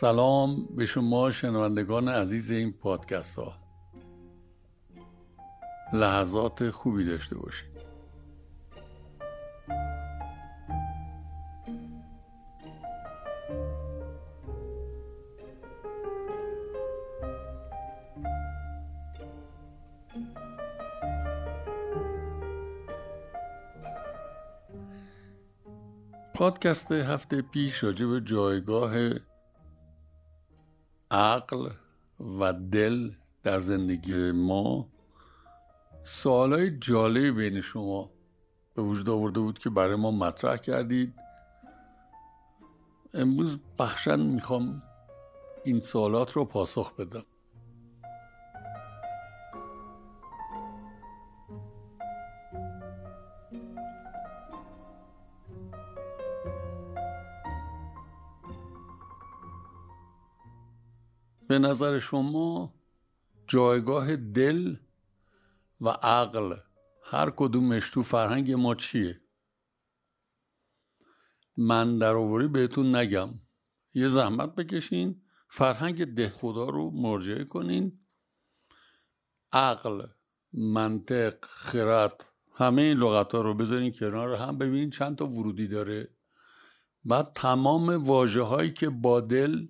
سلام به شما شنوندگان عزیز این پادکست ها. لحظات خوبی داشته باشید. پادکست هفته پیش راجع به جایگاه عقل و دل در زندگی ما سوالای جالبی بین شما به وجود آورده بود که برای ما مطرح کردید. امروز بخشن می‌خوام این سوالات رو پاسخ بدم. به نظر شما جایگاه دل و عقل هر کدومش تو فرهنگ ما چیه؟ من در آوری بهتون نگم. یه زحمت بکشین فرهنگ ده خدا رو مرجعه کنین. عقل منطق خرد همه این لغت ها رو بذارین کنار هم ببینین چند تا ورودی داره. بعد تمام واجه هایی که با دل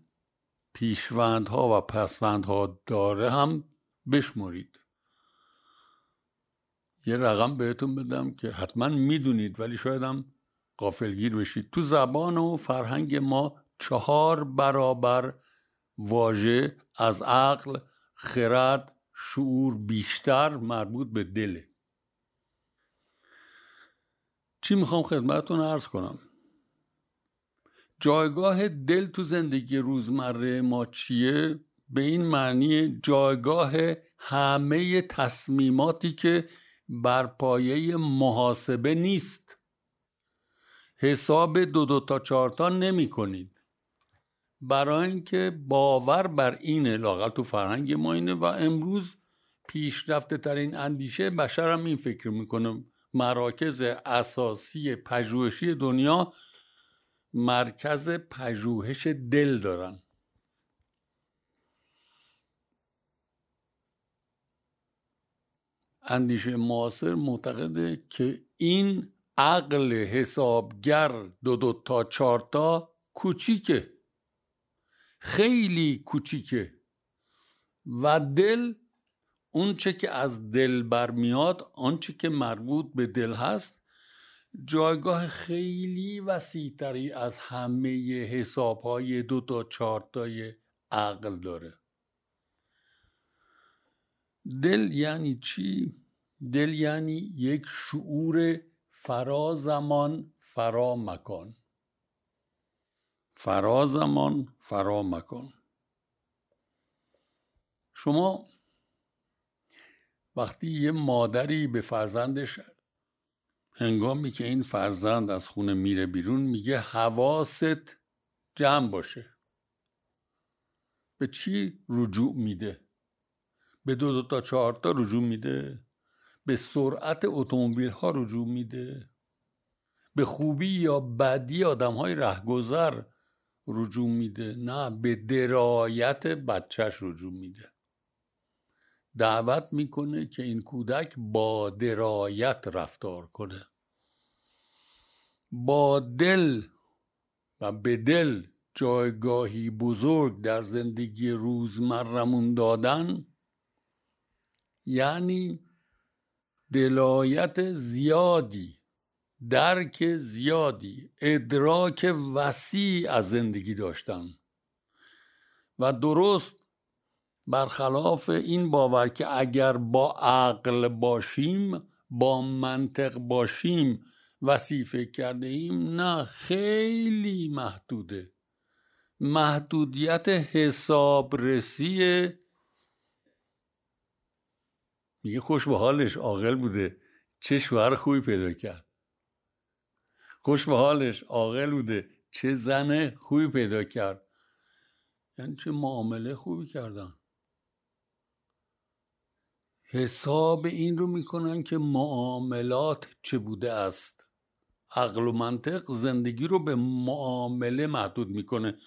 پیشوندها و پسوندها داره هم بشمرید. یه رقم بهتون بدم که حتما می‌دونید ولی شاید هم قافلگیر بشید. تو زبان و فرهنگ ما چهار برابر واژه از عقل خرد شعور بیشتر مربوط به دله. چی می‌خوام خدمتتون عرض کنم؟ جایگاه دل تو زندگی روزمره ما چیه؟ به این معنی جایگاه همه تصمیماتی که بر پایه محاسبه نیست. حساب دو دو تا چهار تا نمی کنید. برای اینکه باور بر اینه لاقل تو فرهنگ ما اینه و امروز پیشرفته ترین اندیشه بشر هم این فکر می‌کنه. مراکز اساسی پژوهشی دنیا مرکز پژوهش دل دارن. اندیشه معاصر معتقده که این عقل حسابگر دو دو تا چهار تا کوچیکه. خیلی کوچیکه. و دل اون چه که از دل برمیاد آنچه که مربوط به دل هست جایگاه خیلی وسیعتری از همه حساب های دو تا چارتای عقل داره. دل یعنی چی؟ دل یعنی یک شعور فرا زمان فرا مکان فرا زمان فرا مکان شما وقتی یه مادری به فرزندش هنگامی که این فرزند از خونه میره بیرون میگه حواست جمع باشه. به چی رجوع میده؟ به دو دو تا چهار تا رجوع میده؟ به سرعت اتومبیل ها رجوع میده؟ به خوبی یا بدی آدم های رهگذر رجوع میده؟ نه به درایت بچهش رجوع میده. دعوت می‌کنه که این کودک با درایت رفتار کنه. با دل و به دل جایگاهی بزرگ در زندگی روزمرمون دادن یعنی دلایت زیادی درک زیادی ادراک وسیع از زندگی داشتن. و درست برخلاف این باور که اگر با عقل باشیم با منطق باشیم فکر کرده ایم نه خیلی محدوده. محدودیت حسابرسی میگه خوش به حالش عاقل بوده. چه شوهر خوبی پیدا کرد. خوش به حالش عاقل بوده. چه زن خوبی پیدا کرد. یعنی چه معامله خوبی کردن. حساب این رو می‌کنن که معاملات چه بوده است. عقل و منطق زندگی رو به معامله محدود می‌کنه.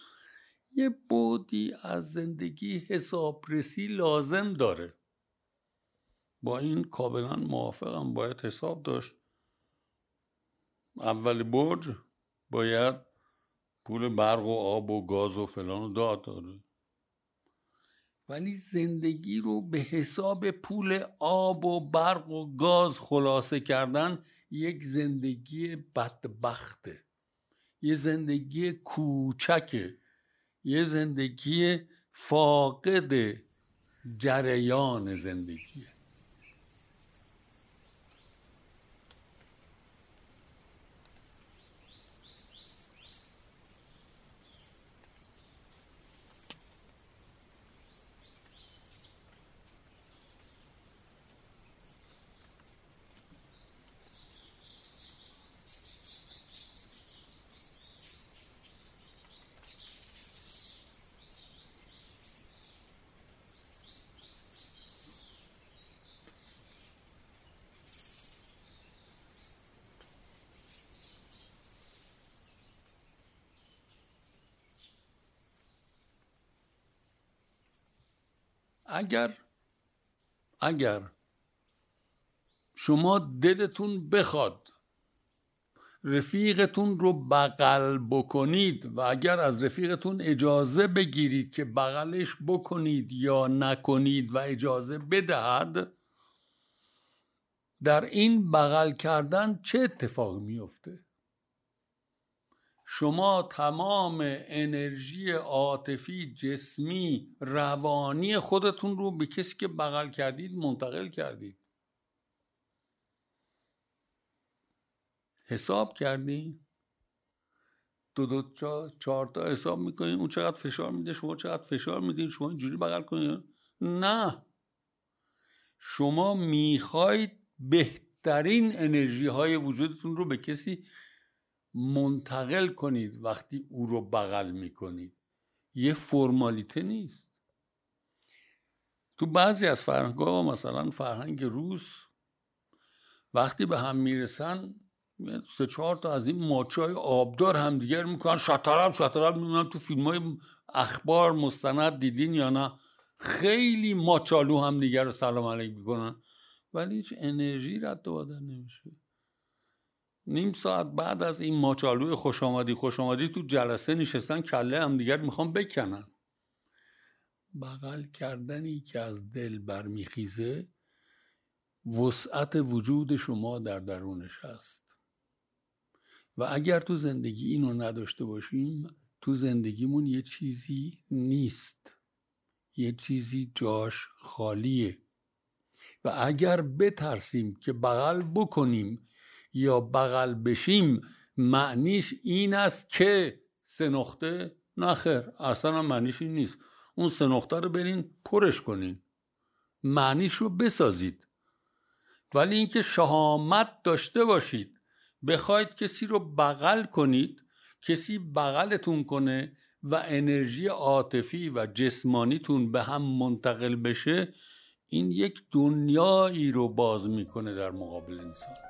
یه بودی از زندگی حسابرسی لازم داره. با این کاملا موافقم باید حساب داشت. اول برج باید پول برق و آب و گاز و فلان و داد داره ولی زندگی رو به حساب پول آب و برق و گاز خلاصه کردن یک زندگی بدبخته. یه زندگی کوچکه. یه زندگی فاقد جریان زندگیه. اگر اگر شما دلتون بخواد رفیقتون رو بغل بکنید و اگر از رفیقتون اجازه بگیرید که بغلش بکنید یا نکنید و اجازه بدهد در این بغل کردن چه اتفاق میفته شما تمام انرژی عاطفی جسمی روانی خودتون رو به کسی که بغل کردید منتقل کردید. حساب کردی؟ دو دو چهار تا حساب می‌کنین اون چقدر فشار میده شما چقدر فشار میدین شما اینجوری بغل کنید نه. شما می‌خواید بهترین انرژی های وجودتون رو به کسی منتقل کنید وقتی او رو بغل می‌کنید. یه فرمالیته نیست. تو بعضی از فرهنگ ها مثلا فرهنگ روس وقتی به هم می‌رسن سه چهار تا از این ماچای آبدار همدیگر می‌کنن. شطرم شطرم میمونن تو فیلم های اخبار مستند دیدین یا نه. خیلی ماچالو هم دیگر رو سلام علیک می‌کنن. ولی هیچ انرژی رد و بدن نمیشه. نیم ساعت بعد از این ماچالوی خوش آمدی خوش آمدی تو جلسه نشستن کله هم دیگر می‌خوام بکنن. بغل کردنی که از دل برمیخیزه وسعت وجود شما در درونش هست و اگر تو زندگی اینو نداشته باشیم تو زندگیمون یه چیزی نیست. یه چیزی جاش خالیه. و اگر بترسیم که بغل بکنیم یا بغل بشیم معنیش این است که سه نقطه نخیر. اصلا معنیش این نیست. اون سه نقطه رو برین پرش کنین. معنیش رو بسازید. ولی اینکه شهامت داشته باشید. بخواید کسی رو بغل کنید کسی بغلتون کنه و انرژی عاطفی و جسمانیتون به هم منتقل بشه این یک دنیایی رو باز می‌کنه در مقابل انسان.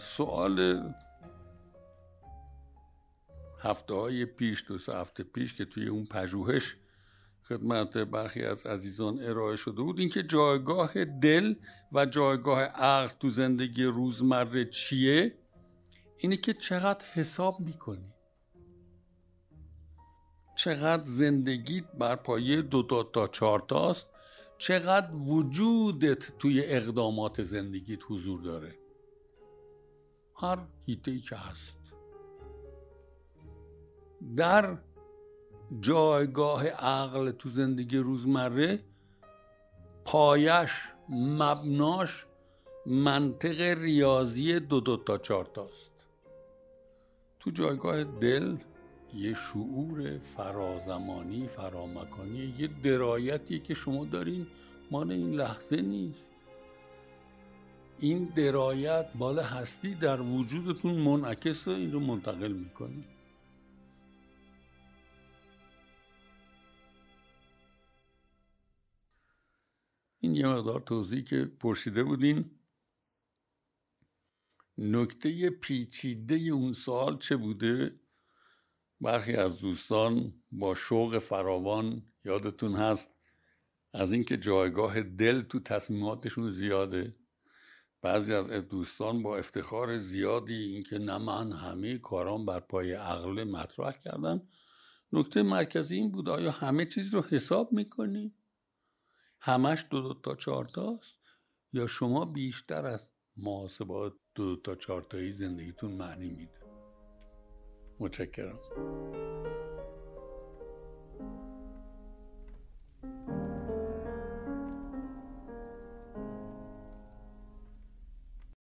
سوال هفته های پیش دو سه هفته پیش که توی اون پژوهش خدمت برخی از عزیزان ارائه شده بود اینکه جایگاه دل و جایگاه عقل تو زندگی روزمره چیه؟ اینه که چقدر حساب می‌کنی؟ چقدر زندگیت بر پایه دو تا تا چهار تاست؟ چقدر وجودت توی اقدامات زندگیت حضور داره؟ هر هیته که هست. در جایگاه عقل تو زندگی روزمره پایش مبناش منطق ریاضی دو دو تا چهار تاست تو جایگاه دل یه شعور فرازمانی فرامکانی یه درایتی که شما دارین مال این لحظه نیست. این درایت بالا هستی در وجودتون منعکس و این رو منتقل می‌کنی این یه مقدار توضیح که پرسیده بودین. نکته پیچیده اون سوال چه بوده؟ برخی از دوستان با شوق فراوان یادتون هست از اینکه جایگاه دل تو تصمیماتشون زیاده. بعضی از دوستان با افتخار زیادی اینکه نه من همه کارام بر پای عقل مطرح کردم نکته مرکزی این بود آیا همه چیز رو حساب می‌کنی؟ همش دو دو تا چهار تاست؟ یا شما بیشتر از محاسبات دو, دو تا چهار تایی زندگیتون معنی میده؟ متشکرم.